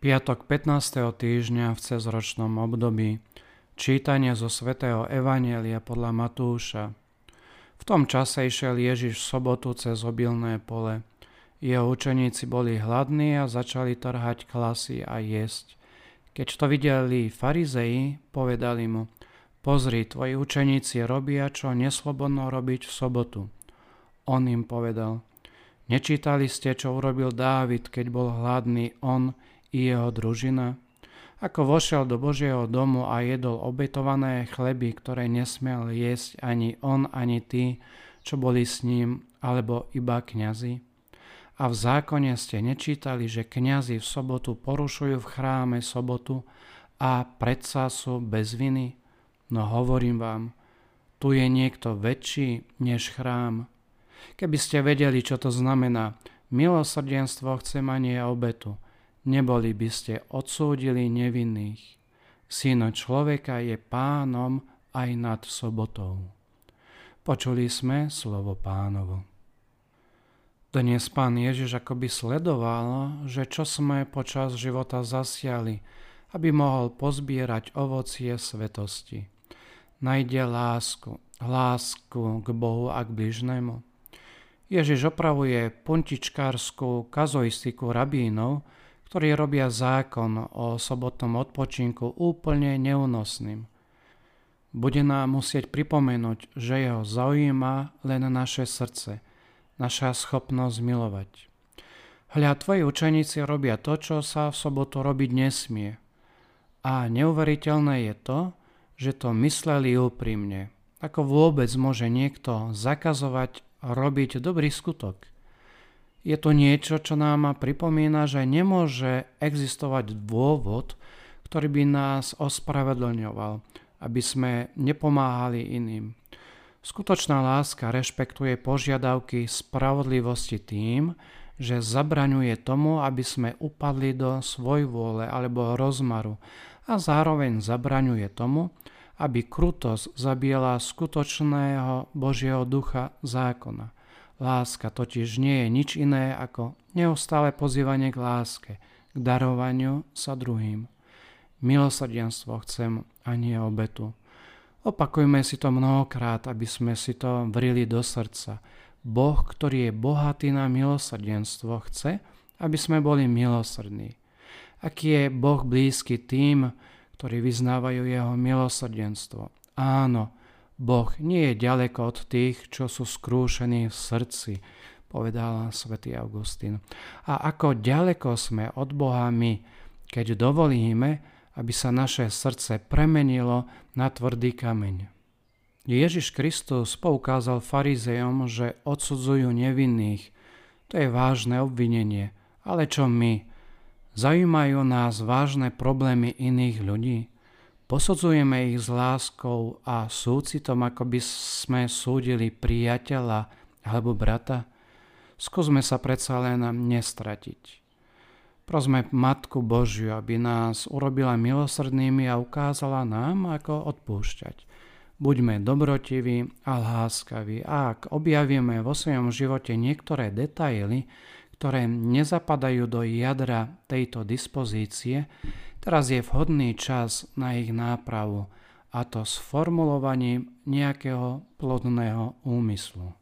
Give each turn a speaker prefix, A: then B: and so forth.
A: Piatok 15. týždňa v cezročnom období. Čítanie zo svätého Evanielia podľa Matúša. V tom čase išiel Ježiš v sobotu cez obilné pole. Jeho učeníci boli hladní a začali trhať klasy a jesť. Keď to videli farizei, povedali mu, pozri, tvoji učeníci robia, čo neslobodno robiť v sobotu. On im povedal, nečítali ste, čo urobil Dávid, keď bol hladný on i jeho družina? Ako vošiel do Božieho domu a jedol obetované chleby, ktoré nesmiel jesť ani on, ani tí, čo boli s ním, alebo iba kňazi? A v zákone ste nečítali, že kňazi v sobotu porušujú v chráme sobotu a predsa sú bez viny? No hovorím vám, tu je niekto väčší než chrám. Keby ste vedeli, čo to znamená, milosrdenstvo chcem ani obetu, neboli by ste odsúdili nevinných. Syn človeka je pánom aj nad sobotou. Počuli sme slovo pánovo. Dnes pán Ježiš akoby sledoval, že čo sme počas života zasiali, aby mohol pozbierať ovocie svetosti. Najde lásku, lásku k Bohu a k bližnému. Ježiš opravuje pontičkárskú kazoistiku rabínov, ktorí robia zákon o sobotnom odpočinku úplne neúnosným. Bude nám musieť pripomenúť, že jeho zaujíma len naše srdce, naša schopnosť milovať. Hľa, tvoji učeníci robia to, čo sa v sobotu robiť nesmie. A neuveriteľné je to, že to mysleli úprimne. Ako vôbec môže niekto zakazovať robiť dobrý skutok? je to niečo, čo nám pripomína, že nemôže existovať dôvod, ktorý by nás ospravedlňoval, aby sme nepomáhali iným. Skutočná láska rešpektuje požiadavky spravodlivosti tým, že zabraňuje tomu, aby sme upadli do svojvôle alebo rozmaru a zároveň zabraňuje tomu, aby krutosť zabíjala skutočného Božieho ducha zákona – Láska totiž nie je nič iné ako neustále pozývanie k láske, k darovaniu sa druhým. Milosrdenstvo chcem a nie obetu. Opakujme si to mnohokrát, aby sme si to vrili do srdca. Boh, ktorý je bohatý na milosrdenstvo, chce, aby sme boli milosrdní. Aký je Boh blízky tým, ktorí vyznávajú jeho milosrdenstvo. Áno, Boh nie je ďaleko od tých, čo sú skrúšení v srdci, povedal svätý Augustín. A ako ďaleko sme od Boha my, keď dovolíme, aby sa naše srdce premenilo na tvrdý kameň. Ježiš Kristus poukázal farizejom, že odsudzujú nevinných. To je vážne obvinenie. Ale čo my? Zajímajú nás vážne problémy iných ľudí? Posudzujeme ich s láskou a súcitom, ako by sme súdili priateľa alebo brata. Skúsme sa predsa len nestratiť. Prosme Matku Božiu, aby nás urobila milosrdnými a ukázala nám, ako odpúšťať. Buďme dobrotiví a láskaví a ak objavíme vo svojom živote niektoré detaily, ktoré nezapadajú do jadra tejto dispozície, Teraz je vhodný čas na ich nápravu, a to s formulovaním nejakého plodného úmyslu.